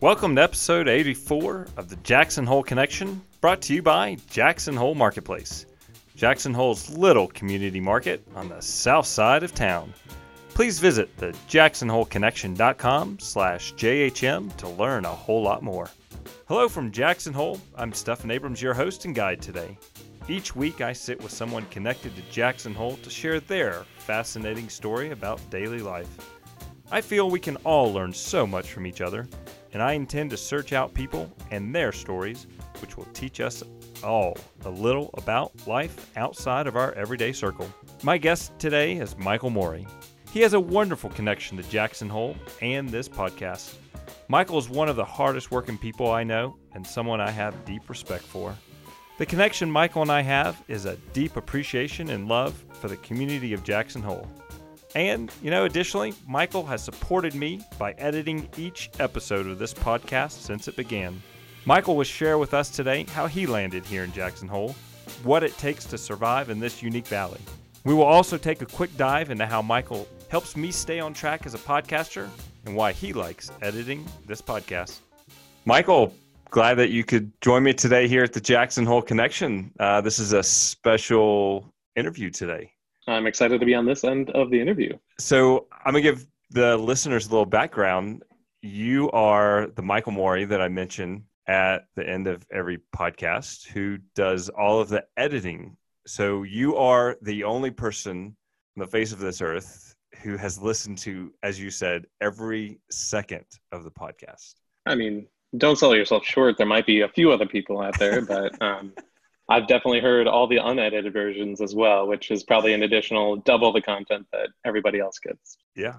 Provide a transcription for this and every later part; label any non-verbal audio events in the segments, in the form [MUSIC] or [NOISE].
Welcome to episode 84 of the Jackson Hole Connection, brought to you by Jackson Hole Marketplace, Jackson Hole's little community market on the south side of town. Please visit the jacksonholeconnection.com slash JHM to learn a whole lot more. Hello from Jackson Hole. I'm Stephan Abrams, your host and guide today. Each week I sit with someone connected to Jackson Hole to share their fascinating story about daily life. I feel we can all learn so much from each other, and I intend to search out people and their stories, which will teach us all a little about life outside of our everyday circle. My guest today is Michael Moeri. He has a wonderful connection to Jackson Hole and this podcast. Michael is one of the hardest working people I know and someone I have deep respect for. The connection Michael and I have is a deep appreciation and love for the community of Jackson Hole. And, you know, additionally, Michael has supported me by editing each episode of this podcast since it began. Michael will share with us today how he landed here in Jackson Hole, what it takes to survive in this unique valley. We will also take a quick dive into how Michael helps me stay on track as a podcaster and why he likes editing this podcast. Michael, glad that you could join me today here at the Jackson Hole Connection. Uh, this is a special interview today. I'm excited to be on this end of the interview. So I'm gonna give the listeners a little background. You are the Michael Moeri that I mentioned at the end of every podcast who does all of the editing. So you are the only person on the face of this earth who has listened to, as you said, every second of the podcast. I mean, don't sell yourself short. There might be a few other people out there, but um, [LAUGHS] I've definitely heard all the unedited versions as well, which is probably an additional double the content that everybody else gets. Yeah.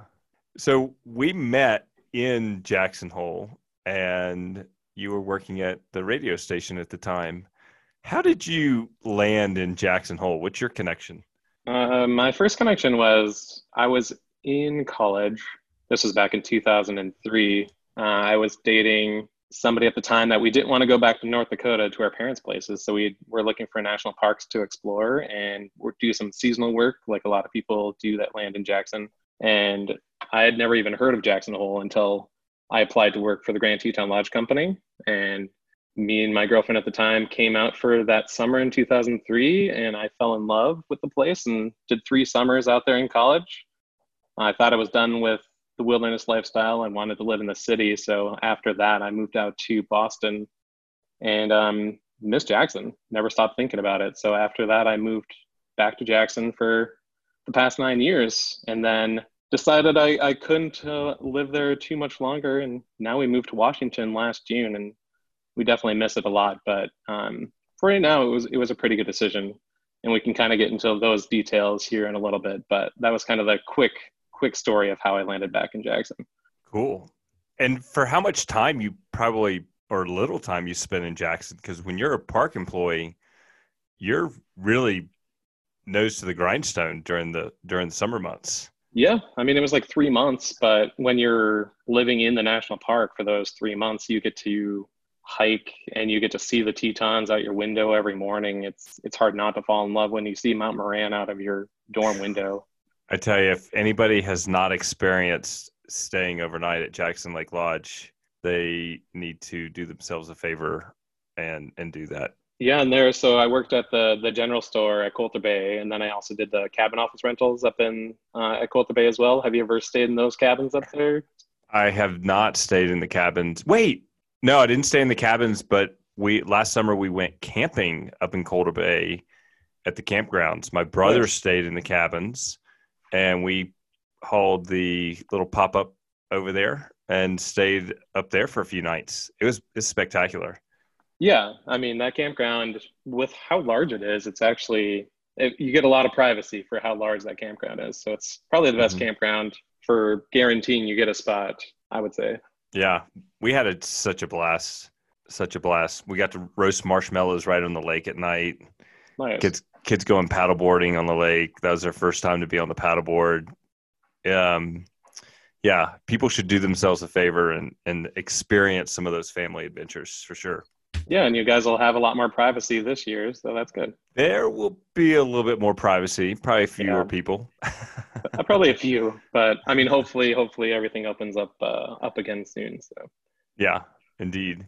So we met in Jackson Hole and you were working at the radio station at the time. How did you land in Jackson Hole? What's your connection? Uh, my first connection was I was in college. This was back in 2003. Uh, I was dating somebody at the time that we didn't want to go back to North Dakota to our parents' places. So we were looking for national parks to explore and do some seasonal work, like a lot of people do that land in Jackson. And I had never even heard of Jackson Hole until I applied to work for the Grand Teton Lodge Company. And me and my girlfriend at the time came out for that summer in 2003, and I fell in love with the place and did three summers out there in college. I thought I was done with the wilderness lifestyle. I wanted to live in the city. So after that, I moved out to Boston and um, Miss Jackson. Never stopped thinking about it. So after that, I moved back to Jackson for the past nine years and then decided I, I couldn't uh, live there too much longer. And now we moved to Washington last June and we definitely miss it a lot. But um, for right now, it was, it was a pretty good decision. And we can kind of get into those details here in a little bit. But that was kind of the quick quick story of how I landed back in Jackson. Cool. And for how much time you probably or little time you spend in Jackson? Because when you're a park employee, you're really nose to the grindstone during the during the summer months. Yeah, I mean it was like three months, but when you're living in the national park for those three months, you get to hike and you get to see the Tetons out your window every morning. It's it's hard not to fall in love when you see Mount Moran out of your dorm window. [LAUGHS] I tell you, if anybody has not experienced staying overnight at Jackson Lake Lodge, they need to do themselves a favor and and do that. Yeah, and there, so I worked at the the general store at Colter Bay, and then I also did the cabin office rentals up in uh, at Colter Bay as well. Have you ever stayed in those cabins up there? I have not stayed in the cabins. Wait, no, I didn't stay in the cabins, but we last summer we went camping up in Colter Bay at the campgrounds. My brother nice. stayed in the cabins and we hauled the little pop up over there and stayed up there for a few nights. It was it's spectacular. Yeah, I mean that campground with how large it is, it's actually it, you get a lot of privacy for how large that campground is. So it's probably the best mm-hmm. campground for guaranteeing you get a spot. I would say. Yeah, we had a, such a blast, such a blast. We got to roast marshmallows right on the lake at night. Nice. Kids kids going paddleboarding on the lake. That was their first time to be on the paddleboard. Um, yeah, people should do themselves a favor and and experience some of those family adventures for sure. Yeah, and you guys will have a lot more privacy this year, so that's good. There will be a little bit more privacy, probably fewer yeah. people. Uh, probably a [LAUGHS] few, but I mean, hopefully, hopefully everything opens up uh, up again soon. So Yeah, indeed.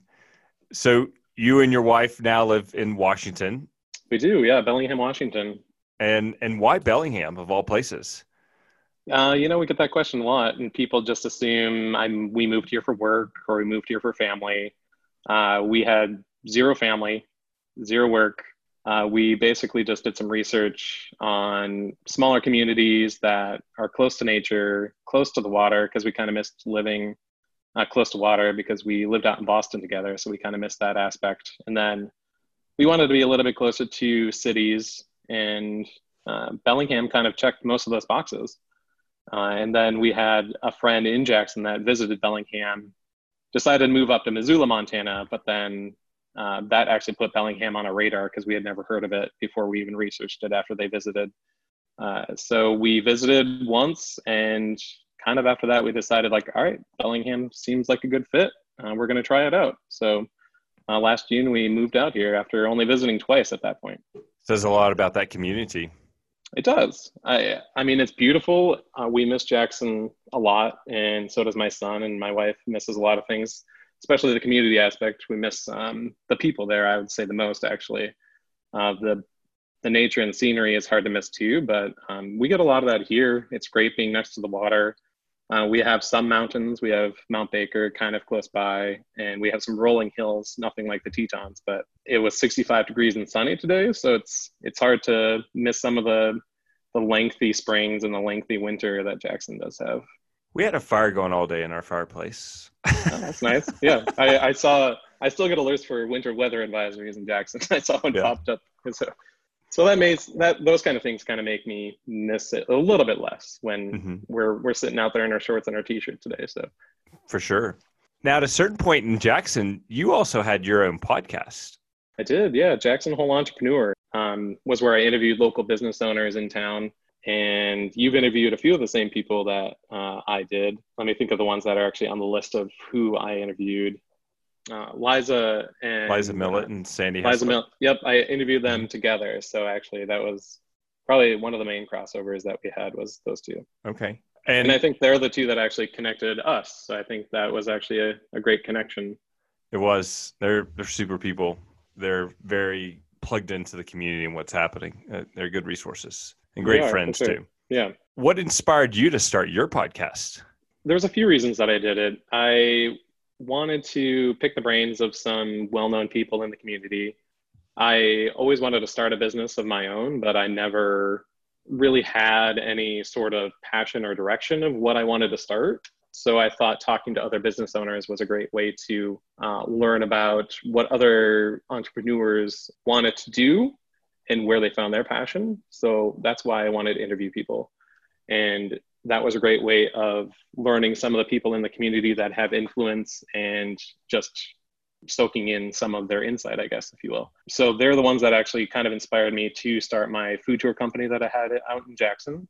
So you and your wife now live in Washington. We do, yeah, Bellingham, Washington. And and why Bellingham of all places? Uh, you know, we get that question a lot, and people just assume I'm. We moved here for work, or we moved here for family. Uh, we had zero family, zero work. Uh, we basically just did some research on smaller communities that are close to nature, close to the water, because we kind of missed living uh, close to water because we lived out in Boston together, so we kind of missed that aspect. And then we wanted to be a little bit closer to cities, and uh, Bellingham kind of checked most of those boxes. Uh, and then we had a friend in Jackson that visited Bellingham, decided to move up to Missoula, Montana, but then uh, that actually put Bellingham on a radar because we had never heard of it before we even researched it after they visited. Uh, so we visited once, and kind of after that, we decided like, all right, Bellingham seems like a good fit. Uh, we're going to try it out. So uh, last June, we moved out here after only visiting twice at that point. Says a lot about that community. It does. I I mean, it's beautiful. Uh, we miss Jackson a lot, and so does my son and my wife misses a lot of things, especially the community aspect. We miss um, the people there. I would say the most actually. Uh, the the nature and the scenery is hard to miss too, but um, we get a lot of that here. It's great being next to the water. Uh, we have some mountains. We have Mount Baker kind of close by, and we have some rolling hills. Nothing like the Tetons, but it was 65 degrees and sunny today, so it's it's hard to miss some of the the lengthy springs and the lengthy winter that Jackson does have. We had a fire going all day in our fireplace. oh, that's nice. Yeah, I, I, saw. I still get alerts for winter weather advisories in Jackson. [LAUGHS] I saw one yeah. popped up. So so that makes that those kind of things kind of make me miss it a little bit less when mm-hmm. we're we're sitting out there in our shorts and our t-shirt today so. For sure. Now at a certain point in jackson you also had your own podcast. I did yeah jackson hole entrepreneur um, was where i interviewed local business owners in town and you've interviewed a few of the same people that uh, i did. Let me think of the ones that are actually on the list of who i interviewed uh, Liza and Liza Millet uh, and Sandy. Liza Millett. Yep, I interviewed them together. So actually, that was probably one of the main crossovers that we had was those two. Okay. And, and I think they're the two that actually connected us. So I think that was actually a, a great connection. It was. They're they're super people. They're very plugged into the community and what's happening. Uh, they're good resources and great are, friends sure. too. Yeah. What inspired you to start your podcast? There's a few reasons that I did it. I wanted to pick the brains of some well known people in the community. I always wanted to start a business of my own, but I never really had any sort of passion or direction of what I wanted to start. So I thought talking to other business owners was a great way to uh, learn about what other entrepreneurs wanted to do and where they found their passion. So that's why I wanted to interview people. And that was a great way of learning some of the people in the community that have influence and just soaking in some of their insight, I guess, if you will. So they're the ones that actually kind of inspired me to start my food tour company that I had out in Jackson.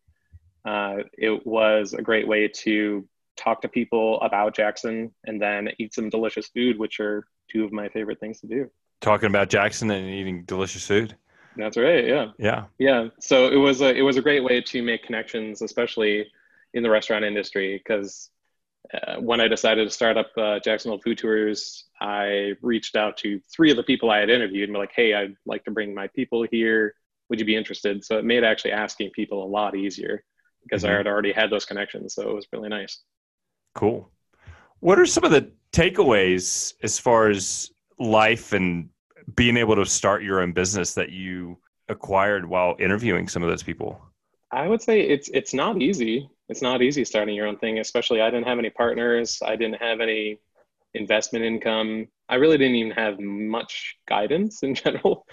Uh, it was a great way to talk to people about Jackson and then eat some delicious food, which are two of my favorite things to do. Talking about Jackson and eating delicious food. That's right. Yeah. Yeah. Yeah. So it was a it was a great way to make connections, especially in the restaurant industry because uh, when I decided to start up uh, Jackson Hole Food Tours, I reached out to three of the people I had interviewed and were like, hey, I'd like to bring my people here. Would you be interested? So it made actually asking people a lot easier because mm-hmm. I had already had those connections. So it was really nice. Cool. What are some of the takeaways as far as life and being able to start your own business that you acquired while interviewing some of those people? I would say it's it's not easy it's not easy starting your own thing, especially I didn't have any partners. I didn't have any investment income. I really didn't even have much guidance in [LAUGHS] general.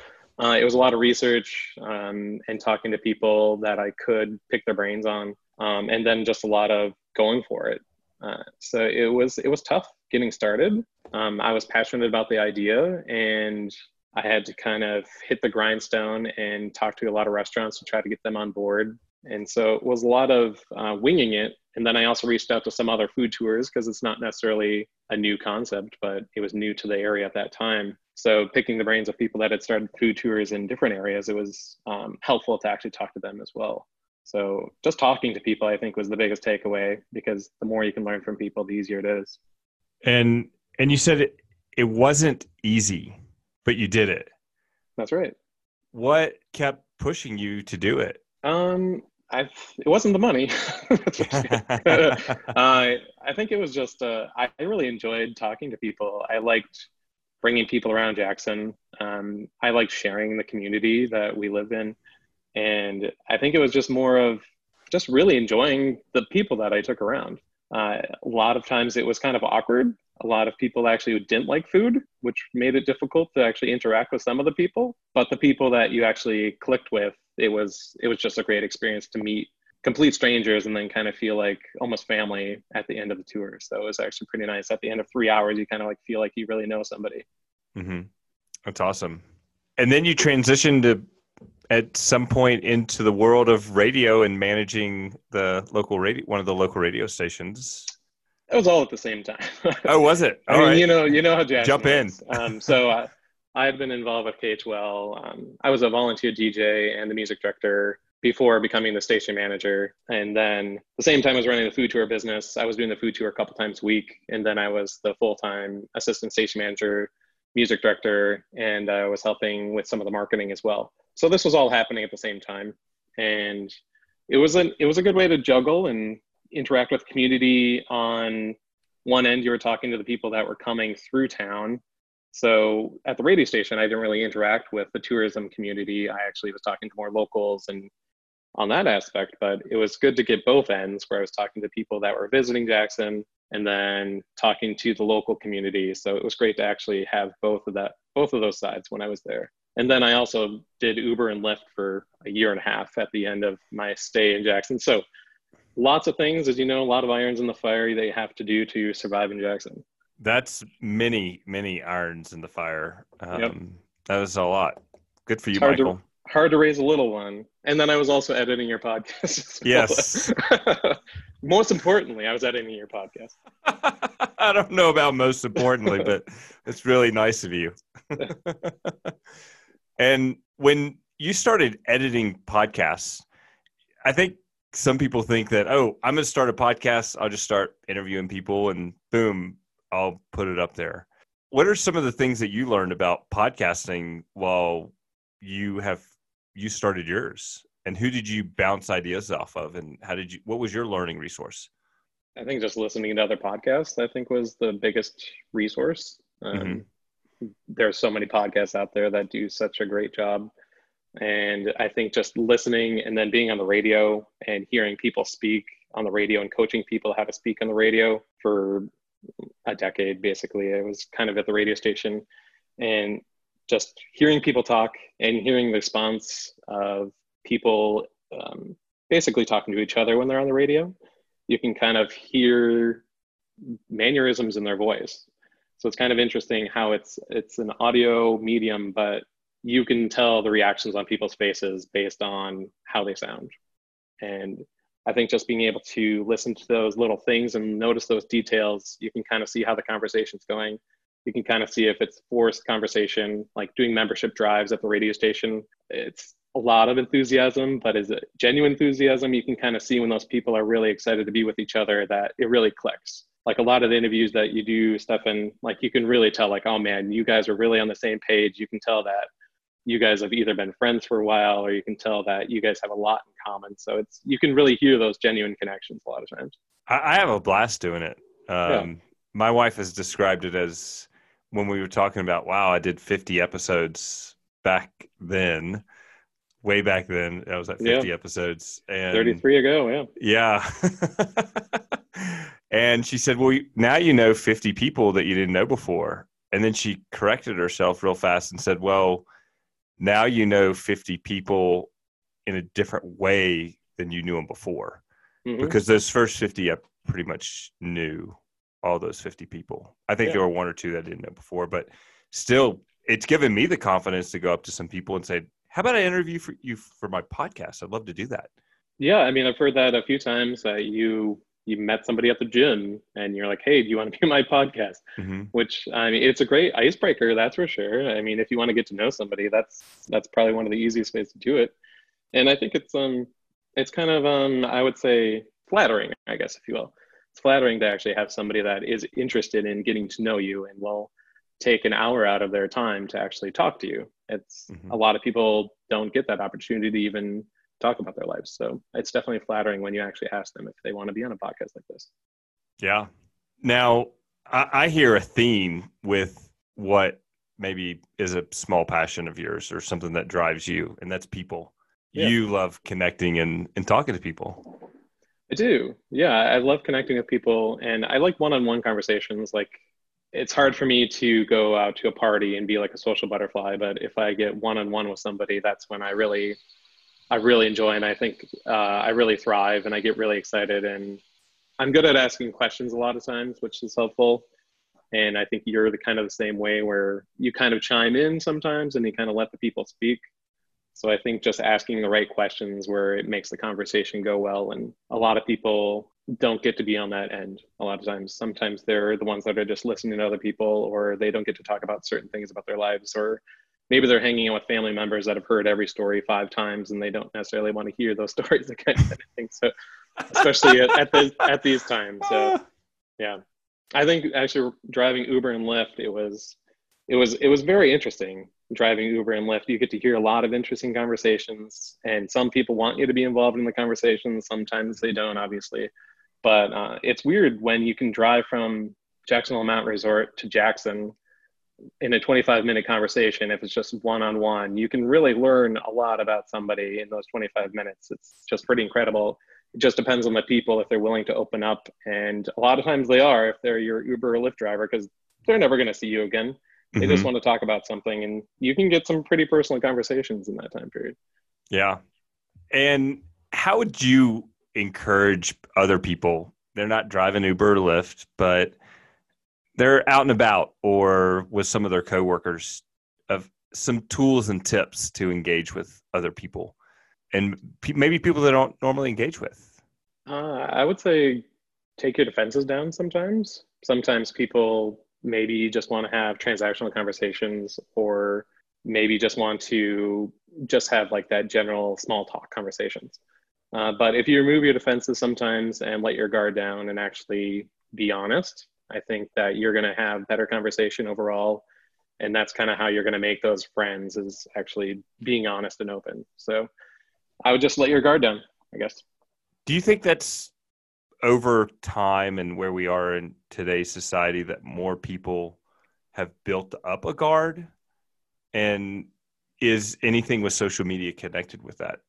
Uh, it was a lot of research um, and talking to people that I could pick their brains on, um, and then just a lot of going for it. Uh, so it was it was tough getting started. Um, I was passionate about the idea, and I had to kind of hit the grindstone and talk to a lot of restaurants to try to get them on board. And so it was a lot of uh, winging it. And then I also reached out to some other food tours because it's not necessarily a new concept, but it was new to the area at that time. So picking the brains of people that had started food tours in different areas, it was um, helpful to actually talk to them as well. So just talking to people, I think, was the biggest takeaway because the more you can learn from people, the easier it is. And And you said it, it wasn't easy, but you did it. That's right. What kept pushing you to do it? Um, I it wasn't the money. [LAUGHS] [LAUGHS] uh, I think it was just uh, I really enjoyed talking to people. I liked bringing people around Jackson. Um, I liked sharing the community that we live in, and I think it was just more of just really enjoying the people that I took around. Uh, a lot of times it was kind of awkward. A lot of people actually didn't like food, which made it difficult to actually interact with some of the people. But the people that you actually clicked with, it was it was just a great experience to meet complete strangers and then kind of feel like almost family at the end of the tour. So it was actually pretty nice. At the end of three hours, you kind of like feel like you really know somebody. Mm-hmm. That's awesome. And then you transitioned to at some point into the world of radio and managing the local radio, one of the local radio stations. It was all at the same time. oh, was it? All [LAUGHS] I mean, right. you know, you know how Jackson jump in. Um, so uh, I had been involved with KHOL. Um, I was a volunteer DJ and the music director before becoming the station manager. And then the same time I was running the food tour business, I was doing the food tour a couple times a week. And then I was the full time assistant station manager, music director, and I was helping with some of the marketing as well. So this was all happening at the same time. And it was a it was a good way to juggle and interact with community on one end you were talking to the people that were coming through town so at the radio station i didn't really interact with the tourism community i actually was talking to more locals and on that aspect, but it was good to get both ends where I was talking to people that were visiting Jackson and then talking to the local community. So it was great to actually have both of that, both of those sides when I was there. And then I also did Uber and Lyft for a year and a half at the end of my stay in Jackson. So lots of things, as you know, a lot of irons in the fire that you have to do to survive in Jackson. That's many, many irons in the fire. Um, yep. That was a lot. Good for you, Michael. To, hard to raise a little one. And then I was also editing your podcast. [LAUGHS] Yes. [LAUGHS] most importantly, I was editing your podcast. [LAUGHS] I don't know about most importantly, but it's really nice of you. and when you started editing podcasts, I think some people think that, oh, I'm going to start a podcast. I'll just start interviewing people and boom, I'll put it up there. What are some of the things that you learned about podcasting while you have you started yours? And who did you bounce ideas off of? And how did you what was your learning resource? I think just listening to other podcasts i think was the biggest resource. Um, mm-hmm. there's so many podcasts out there that do such a great job. And i think just listening and then being on the radio and hearing people speak on the radio and coaching people how to speak on the radio for a decade basically i was kind of at the radio station and just hearing people talk and hearing the response of people um, basically talking to each other when they're on the radio, you can kind of hear mannerisms in their voice. So it's kind of interesting how it's it's an audio medium, but you can tell the reactions on people's faces based on how they sound. And I think just being able to listen to those little things and notice those details, you can kind of see how the conversation's going you can kind of see if it's forced conversation, like doing membership drives at the radio station. It's a lot of enthusiasm, but is it genuine enthusiasm? You can kind of see when those people are really excited to be with each other that it really clicks. Like a lot of the interviews that you do, Stephan, like you can really tell, like, oh man, you guys are really on the same page. You can tell that you guys have either been friends for a while or you can tell that you guys have a lot in common. So it's you can really hear those genuine connections a lot of times. I have a blast doing it. Um, yeah. My wife has described it as when we were talking about, wow, I did 50 episodes back then, way back then. I was at 50 yeah. episodes and 33 ago. Yeah. Yeah. [LAUGHS] and she said, well, now you know 50 people that you didn't know before. And then she corrected herself real fast and said, well, now you know 50 people in a different way than you knew them before. Mm-hmm. Because those first 50 I pretty much knew all those 50 people. I think yeah. there were one or two that I didn't know before, but still, it's given me the confidence to go up to some people and say, "How about I interview for you for my podcast? I'd love to do that." Yeah, I mean, I've heard that a few times that you you met somebody at the gym and you're like, "Hey, do you want to be [LAUGHS] my podcast?" Mm-hmm. Which I mean, it's a great icebreaker, that's for sure. I mean, if you want to get to know somebody, that's that's probably one of the easiest ways to do it. And I think it's um it's kind of um I would say flattering, I guess, if you will it's flattering to actually have somebody that is interested in getting to know you and will take an hour out of their time to actually talk to you. It's mm-hmm. a lot of people don't get that opportunity to even talk about their lives. So it's definitely flattering when you actually ask them if they want to be on a podcast like this. Yeah. Now, I, I hear a theme with what maybe is a small passion of yours or something that drives you, and that's people. Yeah. You love connecting and, and talking to people. I do. Yeah, I love connecting with people, and I like one-on-one conversations. Like, it's hard for me to go out to a party and be like a social butterfly, but if I get one-on-one with somebody, that's when I really, I really enjoy, and I think uh, I really thrive, and I get really excited, and I'm good at asking questions a lot of times, which is helpful. And I think you're the kind of the same way where you kind of chime in sometimes and you kind of let the people speak. So I think just asking the right questions where it makes the conversation go well. And a lot of people don't get to be on that end a lot of times. Sometimes they're the ones that are just listening to other people or they don't get to talk about certain things about their lives or maybe they're hanging out with family members that have heard every story five times and they don't necessarily want to hear those [LAUGHS] stories again. I think so, especially at, at, the, at these times. So yeah, I think actually driving Uber and Lyft, it was, it was, it was very interesting driving Uber and Lyft. You get to hear a lot of interesting conversations and some people want you to be involved in the conversations. Sometimes they don't, obviously, but uh, it's weird when you can drive from Jackson Hole Mountain Resort to Jackson in a 25 minute conversation, if it's just one on one, you can really learn a lot about somebody in those 25 minutes. It's just pretty incredible. It just depends on the people if they're willing to open up. And a lot of times they are if they're your Uber or Lyft driver, because they're never going to see you again. They mm-hmm. just want to talk about something, and you can get some pretty personal conversations in that time period. Yeah. And how would you encourage other people? They're not driving Uber or Lyft, but they're out and about or with some of their coworkers of some tools and tips to engage with other people and maybe people that don't normally engage with. Uh, i would say take your defenses down sometimes. Sometimes people maybe just want to have transactional conversations or maybe just want to just have like that general small talk conversations. Uh, but if you remove your defenses sometimes and let your guard down and actually be honest I think that you're going to have better conversation overall. And that's kind of how you're going to make those friends is actually being honest and open. So I would just let your guard down, I guess. Do you think that's over time and where we are in today's society that more people have built up a guard? And is anything with social media connected with that?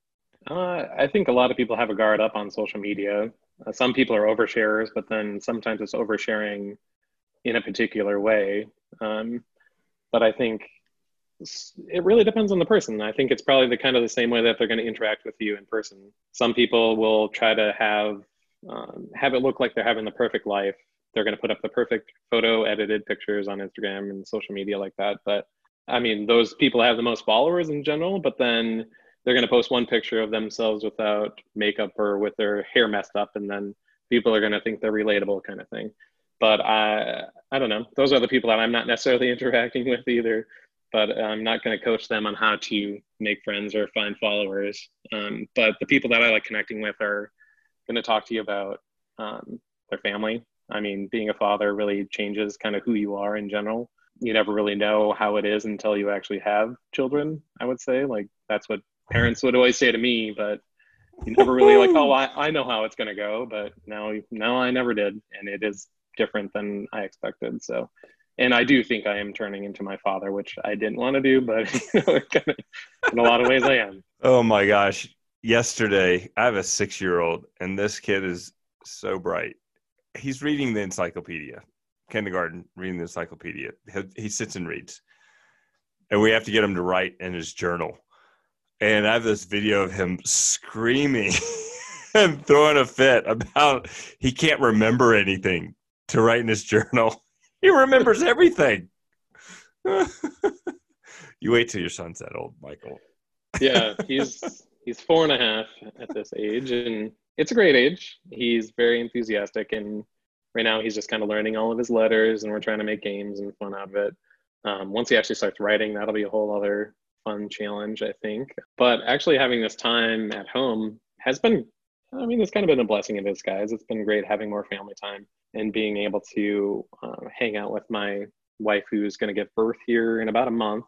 Uh, I think a lot of people have a guard up on social media. Uh, some people are oversharers, but then sometimes it's oversharing in a particular way. Um, but I think it really depends on the person. I think it's probably the kind of the same way that they're going to interact with you in person. Some people will try to have um, have it look like they're having the perfect life. They're going to put up the perfect photo edited pictures on Instagram and social media like that. But I mean, those people have the most followers in general, but then they're going to post one picture of themselves without makeup or with their hair messed up and then people are going to think they're relatable kind of thing. But i i don't know. Those are the people that i'm not necessarily [LAUGHS] interacting with either but i'm not going to coach them on how to make friends or find followers. Um, but the people that i like connecting with are going to talk to you about um, their family. I mean being a father really changes kind of who you are in general. You never really know how it is until you actually have children i would say. Like that's what parents would always say to me, but you never really like, oh, I, I know how it's going to go, but now, now I never did. And it is different than I expected. So, and I do think I am turning into my father, which I didn't want to do, but [LAUGHS] you know, in a lot of ways I am. Oh my gosh. Yesterday, I have a six year old, and this kid is so bright. He's reading the encyclopedia, kindergarten, reading the encyclopedia. He sits and reads. And we have to get him to write in his journal and I have this video of him screaming [LAUGHS] and throwing a fit about he can't remember anything to write in his journal. [LAUGHS] He remembers everything. [LAUGHS] you wait till your son's that old, Michael. yeah, he's he's four and a half at this age, and it's a great age. He's very enthusiastic, and right now he's just kind of learning all of his letters, and we're trying to make games and fun out of it. Um, once he actually starts writing, that'll be a whole other fun challenge, I think. But actually, having this time at home has been I mean, it's kind of been a blessing in disguise. It's been great having more family time and being able to uh, hang out with my wife, who's going to give birth here in about a month.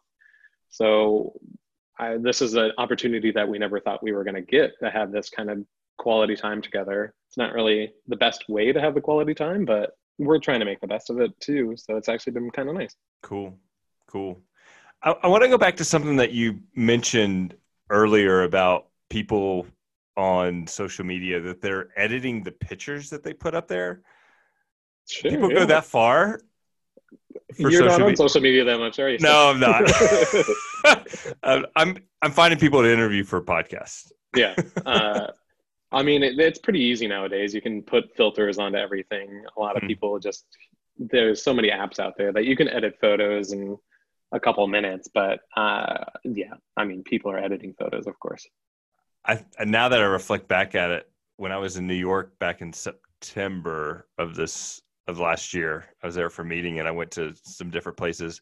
So, I, this is an opportunity that we never thought we were going to get to have this kind of quality time together. It's not really the best way to have the quality time, but we're trying to make the best of it too. So it's actually been kind of nice. Cool. Cool. I, I want to go back to something that you mentioned earlier about people on social media that they're editing the pictures that they put up there. Sure, people yeah. go that far. You're not on media. social media that much, are you? No, I'm not. [LAUGHS] [LAUGHS] I'm I'm finding people to interview for podcasts. yeah, [LAUGHS] uh, I mean, it, it's pretty easy nowadays. You can put filters onto everything. A lot of mm-hmm. people just there's so many apps out there that you can edit photos in a couple minutes. But uh, yeah, I mean, people are editing photos, of course. I now that I reflect back at it, when I was in New York back in September of this of last year, I was there for a meeting and I went to some different places,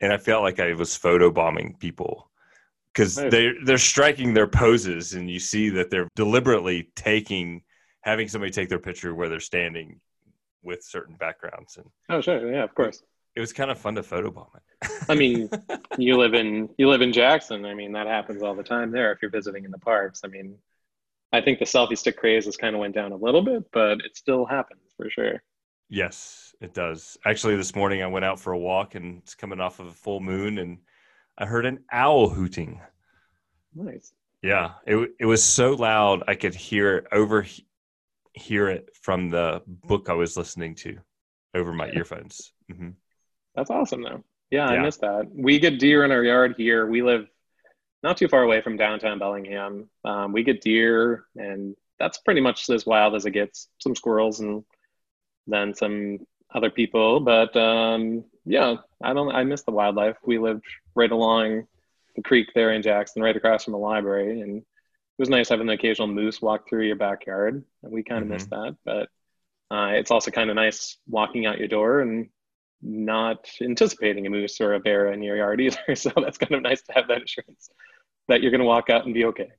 and I felt like I was photo bombing people because they they're striking their poses and you see that they're deliberately taking having somebody take their picture where they're standing with certain backgrounds and oh sure yeah of course it was kind of fun to photobomb it i mean [LAUGHS] you live in you live in jackson i mean that happens all the time there if you're visiting in the parks i mean i think the selfie stick craze has kind of went down a little bit but it still happens for sure yes it does actually this morning i went out for a walk and it's coming off of a full moon and I heard an owl hooting. Nice. Yeah, it it was so loud I could hear it over hear it from the book I was listening to over my earphones. Mm-hmm. That's awesome, though. Yeah, yeah, I missed that. We get deer in our yard here. We live not too far away from downtown Bellingham. Um, we get deer, and that's pretty much as wild as it gets. Some squirrels, and then some other people. But um, yeah, I don't. I miss the wildlife. We lived right along the creek there in Jackson, right across from the library, and it was nice having the occasional moose walk through your backyard. And we kind of mm-hmm. missed that, but uh, it's also kind of nice walking out your door and not anticipating a moose or a bear in your yard either. [LAUGHS] So that's kind of nice to have that assurance that you're going to walk out and be okay.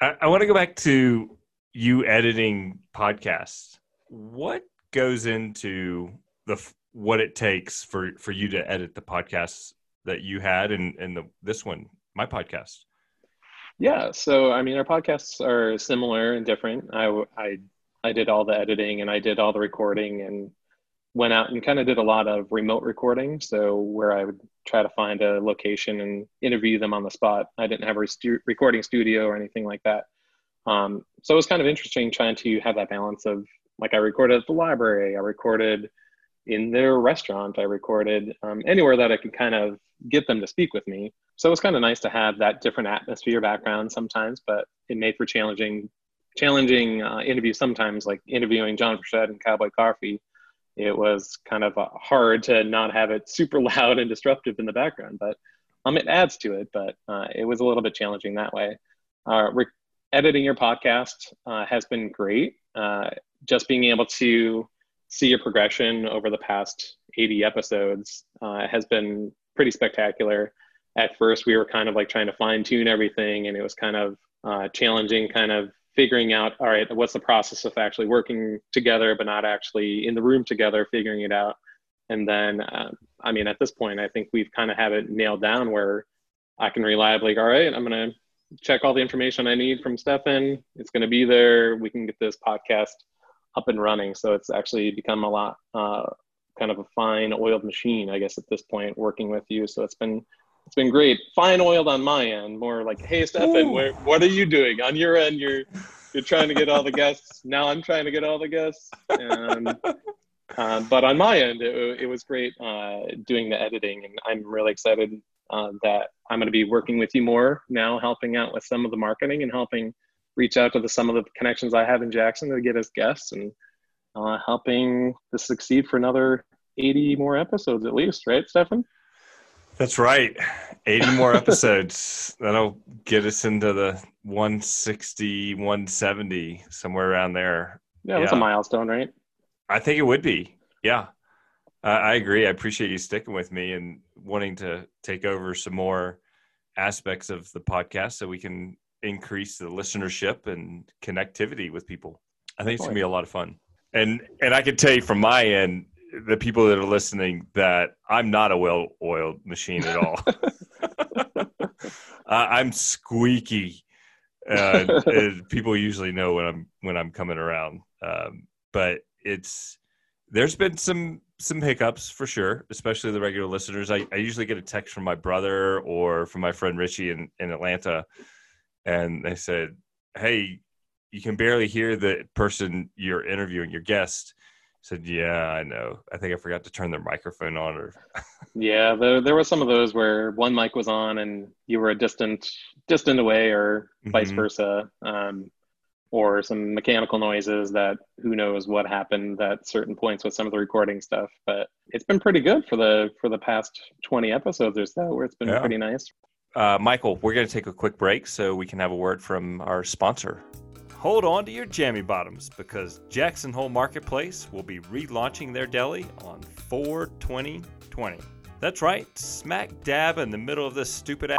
I, I want to go back to you editing podcasts. What goes into the what it takes for for you to edit the podcasts that you had and and the this one my podcast yeah so i mean our podcasts are similar and different i i i did all the editing and i did all the recording and went out and kind of did a lot of remote recording so where i would try to find a location and interview them on the spot i didn't have a recording studio or anything like that um, so it was kind of interesting trying to have that balance of like i recorded at the library i recorded in their restaurant. I recorded um, anywhere that I could kind of get them to speak with me. So it was kind of nice to have that different atmosphere background sometimes, but it made for challenging, challenging uh, interviews sometimes, like interviewing John Frechette and Cowboy Coffee. It was kind of uh, hard to not have it super [LAUGHS] loud and disruptive in the background, but um, it adds to it. But uh, it was a little bit challenging that way. Uh, re- editing your podcast uh, has been great. Uh, just being able to see your progression over the past 80 episodes uh, has been pretty spectacular. At first, we were kind of like trying to fine tune everything, and it was kind of challenging, kind of figuring out, all right, what's the process of actually working together, but not actually in the room together, figuring it out. And then, uh, I mean, at this point, I think we've kind of have it nailed down where I can reliably, all right, I'm going to check all the information I need from Stephan. It's going to be there. We can get this podcast up and running. So it's actually become a lot uh, kind of a fine oiled machine, I guess, at this point, working with you. So it's been it's been great. Fine oiled on my end, more like, hey Stephan, where, what are you doing on your end? You're you're trying to get all the guests. Now I'm trying to get all the guests. And, [LAUGHS] uh, but on my end, it, it was great uh, doing the editing, and I'm really excited uh, that I'm going to be working with you more now, helping out with some of the marketing and helping reach out to the, some of the connections I have in Jackson to get us guests and uh, helping to succeed for another 80 more episodes at least, right, Stephan? That's right. 80 more episodes. [LAUGHS] That'll get us into the 160, 170, somewhere around there. Yeah, that's yeah. a milestone, right? I think it would be. Yeah. Uh, I agree. I appreciate you sticking with me and wanting to take over some more aspects of the podcast so we can increase the listenership and connectivity with people. I think it's gonna be a lot of fun. And and I can tell you from my end, the people that are listening, that I'm not a well-oiled machine at all. [LAUGHS] uh, I'm squeaky. Uh, [LAUGHS] people usually know when I'm when I'm coming around, um, but it's there's been some some hiccups for sure, especially the regular listeners. I, I usually get a text from my brother or from my friend Richie in, in Atlanta, and they said, "Hey, you can barely hear the person you're interviewing, your guest." I said, "Yeah, I know. I think I forgot to turn their microphone on." Or [LAUGHS] yeah, there there were some of those where one mic was on and you were a distant distant away, or vice mm-hmm. versa. Um, or some mechanical noises that who knows what happened at certain points with some of the recording stuff but it's been pretty good for the for the past 20 episodes or so where it's been yeah. pretty nice uh, michael we're going to take a quick break so we can have a word from our sponsor hold on to your jammy bottoms because jackson hole marketplace will be relaunching their deli on 4 2020 that's right smack dab in the middle of this stupid ass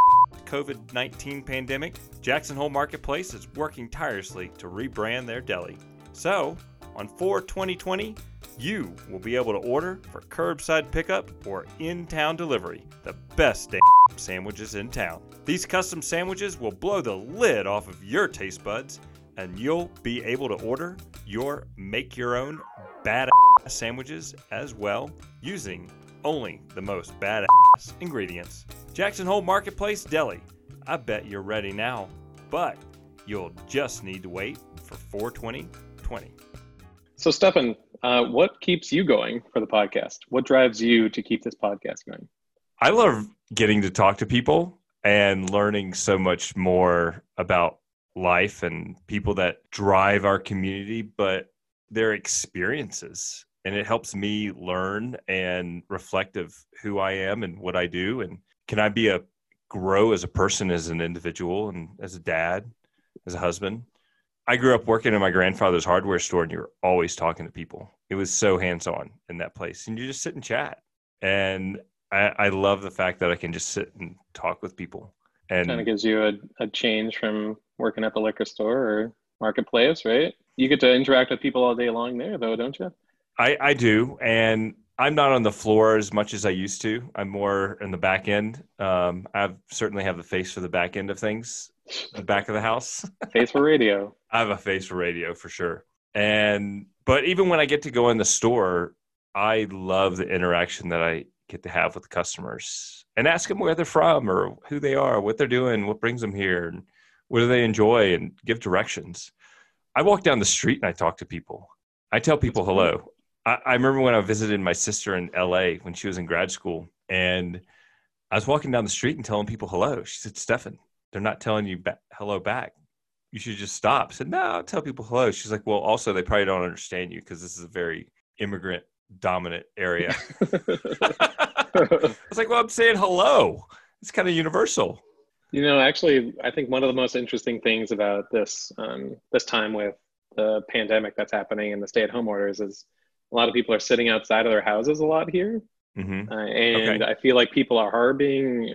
COVID 19 pandemic, Jackson Hole Marketplace is working tirelessly to rebrand their deli. So, on 4 2020, you will be able to order for curbside pickup or in town delivery the best damn sandwiches in town. These custom sandwiches will blow the lid off of your taste buds, and you'll be able to order your make your own badass sandwiches as well using only the most badass ingredients. Jackson Hole Marketplace Deli. I bet you're ready now, but you'll just need to wait for 42020. So, Stephan, uh, what keeps you going for the podcast? What drives you to keep this podcast going? I love getting to talk to people and learning so much more about life and people that drive our community, but their experiences. And it helps me learn and reflect of who I am and what I do. And can I be a grow as a person as an individual and as a dad as a husband? I grew up working in my grandfather's hardware store and you're always talking to people. It was so hands-on in that place. And you just sit and chat. And I, I love the fact that I can just sit and talk with people and kind of gives you a, a change from working at the liquor store or marketplace right you get to interact with people all day long there though don't you I, I do, and I'm not on the floor as much as I used to. I'm more in the back end. Um, I certainly have the face for the back end of things, the back of the house. [LAUGHS] face for radio. I have a face for radio for sure. And but even when I get to go in the store, I love the interaction that I get to have with customers and ask them where they're from or who they are, what they're doing, what brings them here, and what do they enjoy, and give directions. I walk down the street and I talk to people. I tell people hello. I, I remember when I visited my sister in LA when she was in grad school, and I was walking down the street and telling people hello. She said, Stephan, they're not telling you ba- hello back. You should just stop. I said, no, I'll tell people hello. She's like, well, also, they probably don't understand you because this is a very immigrant dominant area. [LAUGHS] I was like, well, I'm saying hello. It's kind of universal. You know, actually, I think one of the most interesting things about this um, this time with the pandemic that's happening and the stay at home orders is a lot of people are sitting outside of their houses a lot here. Mm-hmm. Uh, and okay. I feel like people are being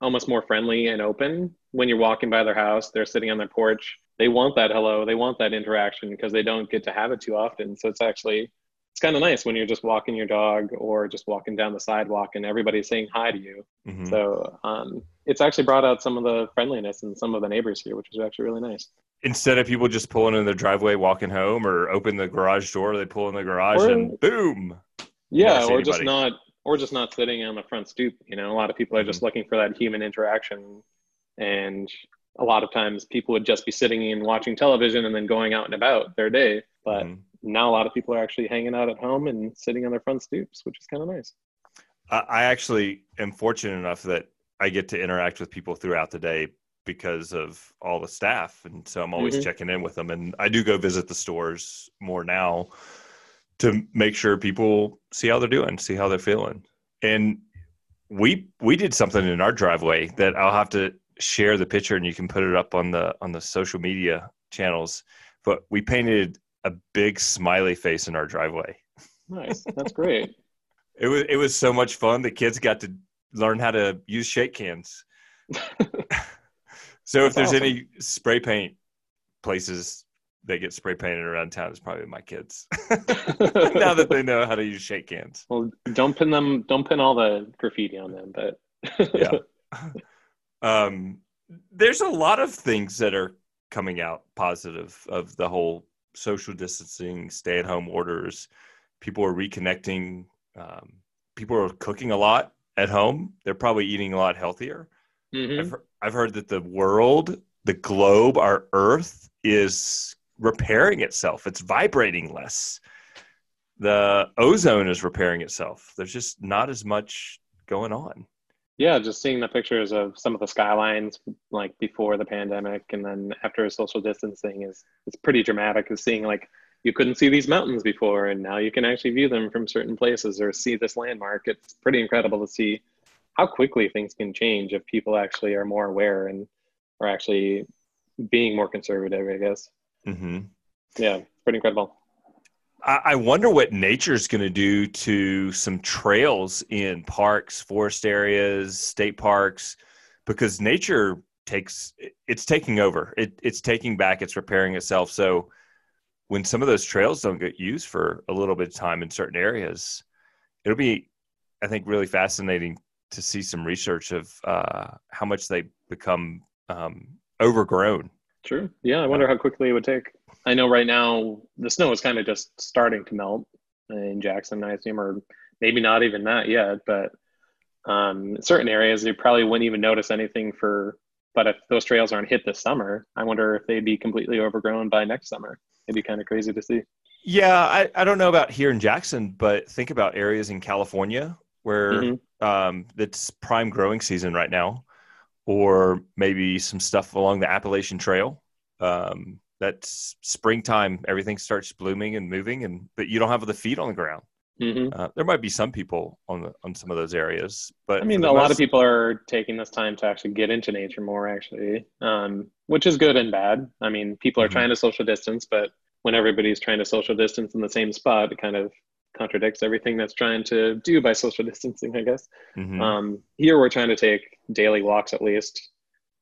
almost more friendly and open when you're walking by their house. They're sitting on their porch. They want that hello. They want that interaction because they don't get to have it too often. So it's actually it's kind of nice when you're just walking your dog or just walking down the sidewalk and everybody's saying hi to you. Mm-hmm. So um, it's actually brought out some of the friendliness in some of the neighbors here, which is actually really nice instead of people just pulling in their driveway, walking home, or open the garage door, they pull in the garage or, and boom. Yeah, or just not, or just not sitting on the front stoop. You know, a lot of people are mm-hmm. just looking for that human interaction, and a lot of times people would just be sitting and watching television and then going out and about their day. But mm-hmm. Now a lot of people are actually hanging out at home and sitting on their front stoops, which is kind of nice. I actually am fortunate enough that I get to interact with people throughout the day because of all the staff and so i'm always mm-hmm. checking in with them and i do go visit the stores more now to make sure people see how they're doing see how they're feeling and we we did something in our driveway that i'll have to share the picture and you can put it up on the on the social media channels but we painted a big smiley face in our driveway nice that's great [LAUGHS] it was it was so much fun the kids got to learn how to use shake cans [LAUGHS] So if there's awesome. any spray paint places that get spray painted around town, it's probably my kids. [LAUGHS] now that they know how to use shake cans. well, don't pin them. Don't pin all the graffiti on them. But Yeah. um, there's a lot of things that are coming out positive of the whole social distancing, stay at home orders. People are reconnecting. Um, people are cooking a lot at home. They're probably eating a lot healthier. Mhm. I've, I've heard that the world, the globe, our Earth is repairing itself. It's vibrating less. The ozone is repairing itself. There's just not as much going on. Yeah, just seeing the pictures of some of the skylines like before the pandemic and then after social distancing is it's pretty dramatic. Is seeing like you couldn't see these mountains before and now you can actually view them from certain places or see this landmark. It's pretty incredible to see how quickly things can change if people actually are more aware and are actually being more conservative, I guess. hmm Yeah, it's pretty incredible. I, I wonder what nature's going to do to some trails in parks, forest areas, state parks, because nature takes it's taking over. It, it's taking back. It's repairing itself. So when some of those trails don't get used for a little bit of time in certain areas, it'll be, I think, really fascinating to see some research of uh, how much they become um, overgrown. True. Yeah, I wonder how quickly it would take. I know right now the snow is kind of just starting to melt in Jackson, I assume, or maybe not even that yet. But um, certain areas you probably wouldn't even notice anything for. But if those trails aren't hit this summer, I wonder if they'd be completely overgrown by next summer. It'd be kind of crazy to see. Yeah, I, I don't know about here in Jackson, but think about areas in California where Mhm. um, it's prime growing season right now, or maybe some stuff along the Appalachian Trail. Um, that's springtime, everything starts blooming and moving, and but you don't have the feet on the ground. hmm Uh, there might be some people on the on some of those areas, but I mean, a the lot of people are taking this time to actually get into nature more, actually, um, which is good and bad. I mean, people are Mhm. trying to social distance, but when everybody's trying to social distance in the same spot, it kind of contradicts everything that's trying to do by social [LAUGHS] distancing, I guess. Mhm. Um, here, we're trying to take daily walks at least.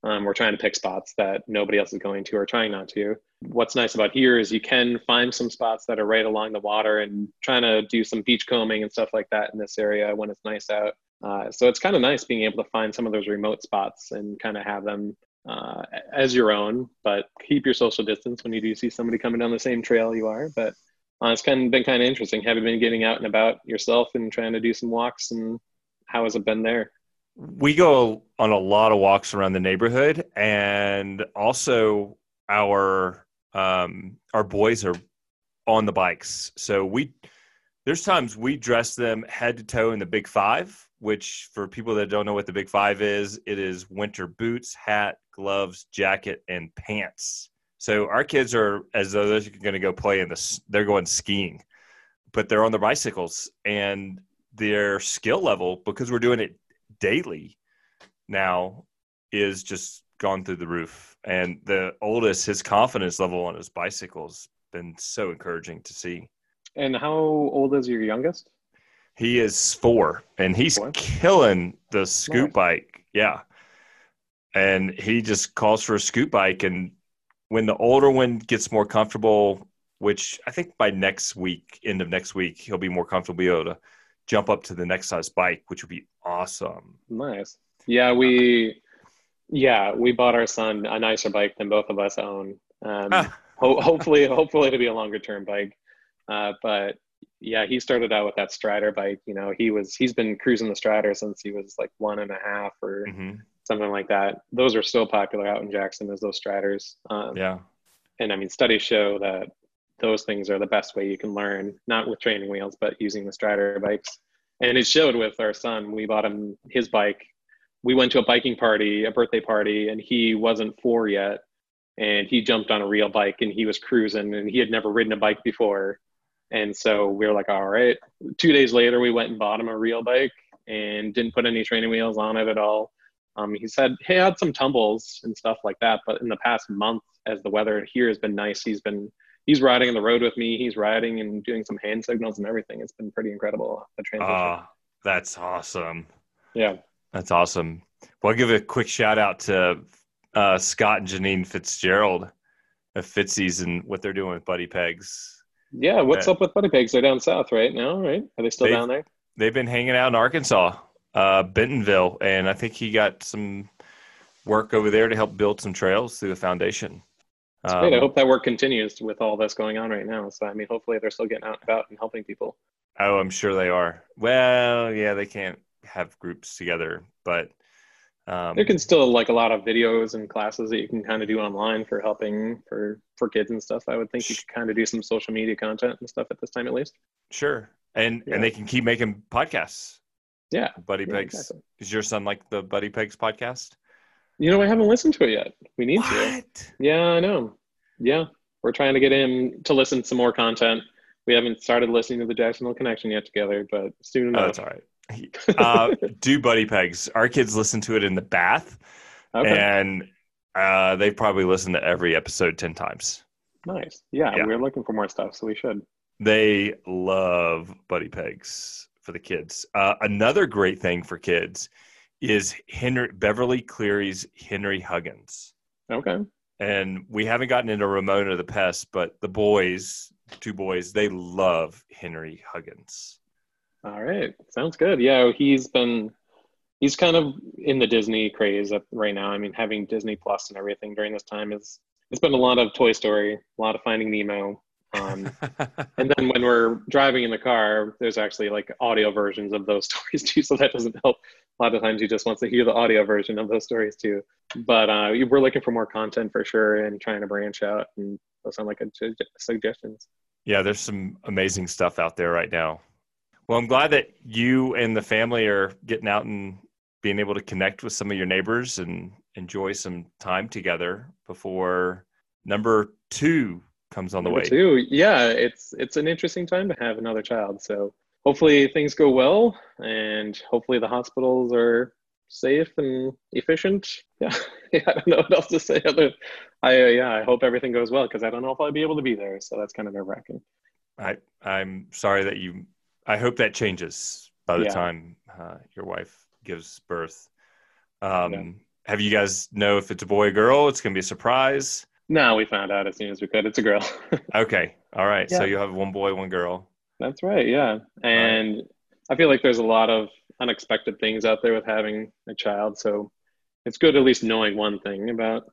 Um, we're trying to pick spots that nobody else is going to or trying not to. What's nice about here is you can find some spots that are right along the water and trying to do some beach combing and stuff like that in this area when it's nice out. Uh, so it's kind of nice being able to find some of those remote spots and kind of have them uh, as your own, but keep your social distance when you do see somebody coming down the same trail you are. But uh, it's kind of been kind of interesting. Have you been getting out and about yourself and trying to do some walks? And how has it been there? we go on a lot of walks around the neighborhood and also our um our boys are on the bikes. So we there's times we dress them head to toe in the big five which for people that don't know what the big five is it is winter boots hat gloves jacket and pants. So our kids are as though they're going to go play in this they're going skiing but they're on their bicycles and their skill level because we're doing it daily now is just gone through the roof. And the oldest, his confidence level on his bicycle has been so encouraging to see. And how old is your youngest? He is four and he's Four? killing the scoot Nice. bike. Yeah. And he just calls for a scoot bike. And when the older one gets more comfortable, which I think by next week, end of next week, he'll be more comfortable, be able to jump up to the next size bike, which would be awesome. Nice. Yeah, we yeah we bought our son a nicer bike than both of us own. Um, ho- hopefully, hopefully it'll be a longer term bike. Uh, but yeah, he started out with that Strider bike. You know, he was he's been cruising the Strider since he was like one and a half or hmm something like that. Those are still popular out in Jackson as those Striders. Um, Yeah. and I mean, studies show that those things are the best way you can learn, not with training wheels, but using the Strider bikes. And it showed with our son. We bought him his bike. We went to a biking party, a birthday party, and he wasn't four yet. And he jumped on a real bike and he was cruising and he had never ridden a bike before. And so we were like, all right. Two days later, we went and bought him a real bike and didn't put any training wheels on it at all. Um, he said he had some tumbles and stuff like that, but in the past month, as the weather here has been nice, he's been he's riding on the road with me. He's riding and doing some hand signals and everything. It's been pretty incredible the transition. Ah, that's awesome. yeah, That's awesome. Well, I'll give a quick shout out to uh, Scott and Janine Fitzgerald of Fitzy's and what they're doing with Buddy Pegs. Yeah, what's Uh, up with Buddy Pegs? They're down south right now, right? Are they still down there? They've been hanging out in Arkansas, uh, Bentonville, and I think he got some work over there to help build some trails through the foundation. Great. I Um, hope that work continues with all this going on right now. So, I mean, hopefully they're still getting out and about and helping people. Oh, I'm sure they are. Well, yeah, they can't have groups together, but um, There can still like a lot of videos and classes that you can kind of do online for helping for for kids and stuff. I would think you could kind of do some social media content and stuff at this time at least. sure, and Yeah. and they can keep making podcasts. Yeah. Buddy Yeah, Pegs. exactly. Is your son like the Buddy Pegs podcast? You know, I haven't listened to it yet. We need to. Yeah, I know. Yeah, we're trying to get him to listen to some more content. We haven't started listening to the Jackson Hole Connection yet together, but soon Oh, enough. that's all right. Uh, do Buddy Pegs. Our kids listen to it in the bath, okay, and uh, they probably listen to every episode 10 times. nice. Yeah, yeah. we're looking for more stuff, so we should. They love Buddy Pegs for the kids. Uh, another great thing for kids is Henry Beverly Cleary's Henry Huggins. Okay. And we haven't gotten into Ramona the Pest, but the boys, two boys, they love Henry Huggins. All right, sounds good. Yeah, he's been he's kind of in the Disney craze right now. I mean, having Disney Plus and everything during this time is it's been a lot of Toy Story, a lot of Finding Nemo. Um, [LAUGHS] and then when we're driving in the car, there's actually like audio versions of those [LAUGHS] stories too, so that doesn't help. A lot of times he just wants to hear the audio version of those stories too. But uh, we're looking for more content for sure and trying to branch out. And those sound like su- suggestions. yeah, there's some amazing stuff out there right now. Well, I'm glad that you and the family are getting out and being able to connect with some of your neighbors and enjoy some time together before number two comes on the Number way. two, yeah, it's it's an interesting time to have another child. So hopefully things go well, and hopefully the hospitals are safe and efficient. Yeah, [LAUGHS] yeah I don't know what else to say. Other, I uh, yeah, I hope everything goes well because I don't know if I'll be able to be there. So that's kind of nerve wracking. I, I'm sorry that you, I hope that changes by the Yeah. time uh, your wife gives birth. Um, Yeah. Have you guys know if it's a boy or girl? It's going to be a surprise. No, we found out as soon as we could. It's a girl. [LAUGHS] Okay. All right. So you have one boy, one girl. That's right. Yeah. And I feel like there's a lot of unexpected things out there with having a child. So it's good at least knowing one thing about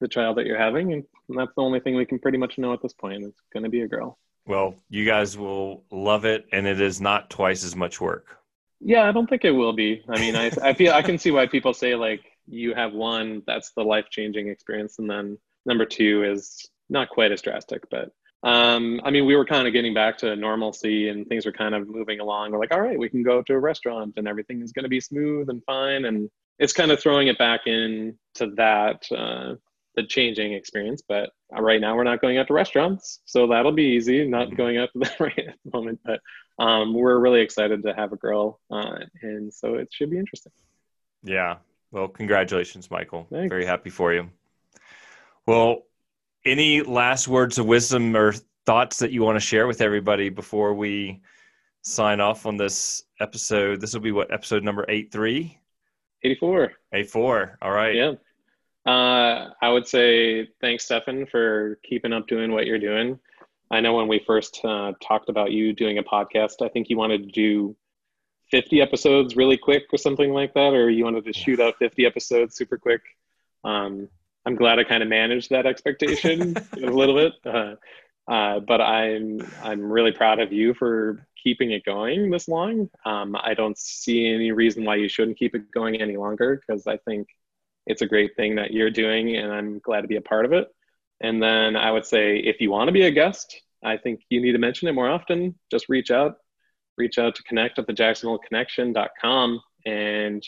the child that you're having. And that's the only thing we can pretty much know at this point. It's going to be a girl. Well, you guys will love it, and it is not twice as much work. Yeah, I don't think it will be. I mean, I, I feel I can see why people say like you have one, that's the life changing experience. And then number two is not quite as drastic, but um, I mean, we were kind of getting back to normalcy and things were kind of moving along. We're like, all right, we can go to a restaurant and everything is going to be smooth and fine. And it's kind of throwing it back in to that, uh, the changing experience. But right now we're not going out to restaurants. So that'll be easy, not Mhm. going out to [LAUGHS] that right at the moment. But um, we're really excited to have a girl. Uh, and so it should be interesting. Yeah. Well, congratulations, Michael. Thanks. Very happy for you. Well, any last words of wisdom or thoughts that you want to share with everybody before we sign off on this episode? This will be what episode number eight three, 84. eight four. All right. Yeah. Uh, I would say thanks, Stephan, for keeping up doing what you're doing. I know when we first uh, talked about you doing a podcast, I think you wanted to do 50 episodes really quick or something like that, or you wanted to shoot out 50 episodes super quick. Um, I'm glad I kind of managed that expectation [LAUGHS] a little bit. Uh, uh, but I'm I'm really proud of you for keeping it going this long. Um, I don't see any reason why you shouldn't keep it going any longer because I think it's a great thing that you're doing, and I'm glad to be a part of it. And then I would say if you want to be a guest, I think you need to mention it more often. Just reach out, reach out to connect at the jacksonholeconnection.com and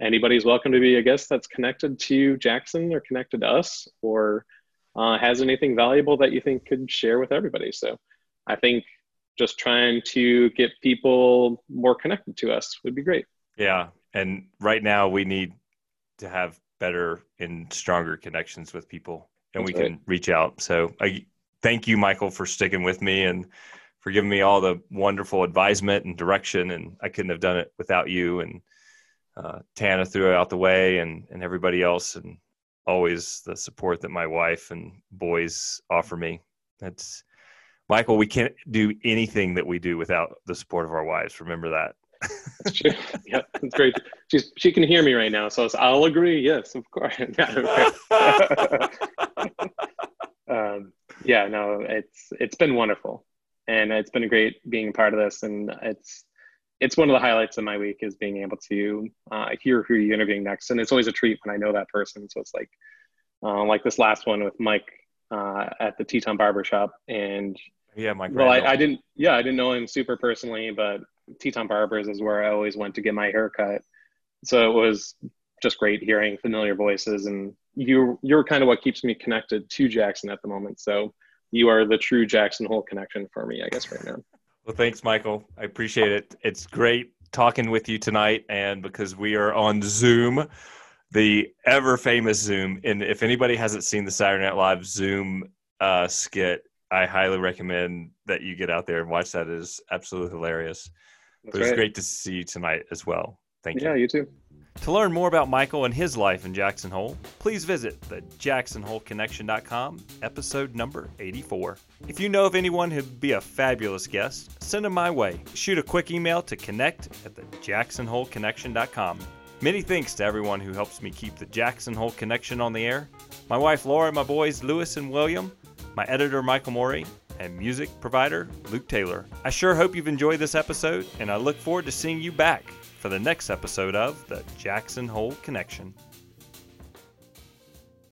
anybody's welcome to be a guest that's connected to Jackson or connected to us or uh, has anything valuable that you think could share with everybody. So I think just trying to get people more connected to us would be great. Yeah. And right now we need to have better and stronger connections with people and we That's can reach out. So I thank you, Michael, for sticking with me and for giving me all the wonderful advisement and direction. And I couldn't have done it without you and uh, Tana threw it out the way and, and everybody else. And always the support that my wife and boys offer me. That's Michael. We can't do anything that we do without the support of our wives. Remember that. [LAUGHS] That's true. Yeah, that's great. She's she can hear me right now, so I'll agree. Yes, of course. [LAUGHS] [LAUGHS] um, yeah, no, it's it's been wonderful, and it's been great being a part of this, and it's it's one of the highlights of my week is being able to uh, hear who you're interviewing next, and it's always a treat when I know that person. So it's like uh, like this last one with Mike uh, at the Teton Barbershop, and yeah, Mike. Well, I, I, didn't. Yeah, I didn't know him super personally, but Teton Barbers is where I always went to get my haircut. So it was just great hearing familiar voices, and you you're kind of what keeps me connected to Jackson at the moment. So you are the true Jackson Hole connection for me, I guess, right now. Well, thanks, Michael. I appreciate it. It's great talking with you tonight, and because we are on Zoom, the ever famous Zoom. And if anybody hasn't seen the Saturday Night Live Zoom uh, skit, I highly recommend that you get out there and watch that. It is absolutely hilarious. That's but it's right. great to see you tonight as well. Thank you. Yeah, you too. To learn more about Michael and his life in Jackson Hole, please visit the jacksonholeconnection.com, episode number 84. If you know of anyone who'd be a fabulous guest, send them my way. Shoot a quick email to connect at the jacksonholeconnection.com. Many thanks to everyone who helps me keep the Jackson Hole Connection on the air. My wife Laura, my boys Lewis and William, my editor Michael Moeri, and music provider Luke Taylor. I sure hope you've enjoyed this episode, and I look forward to seeing you back for the next episode of the Jackson Hole Connection.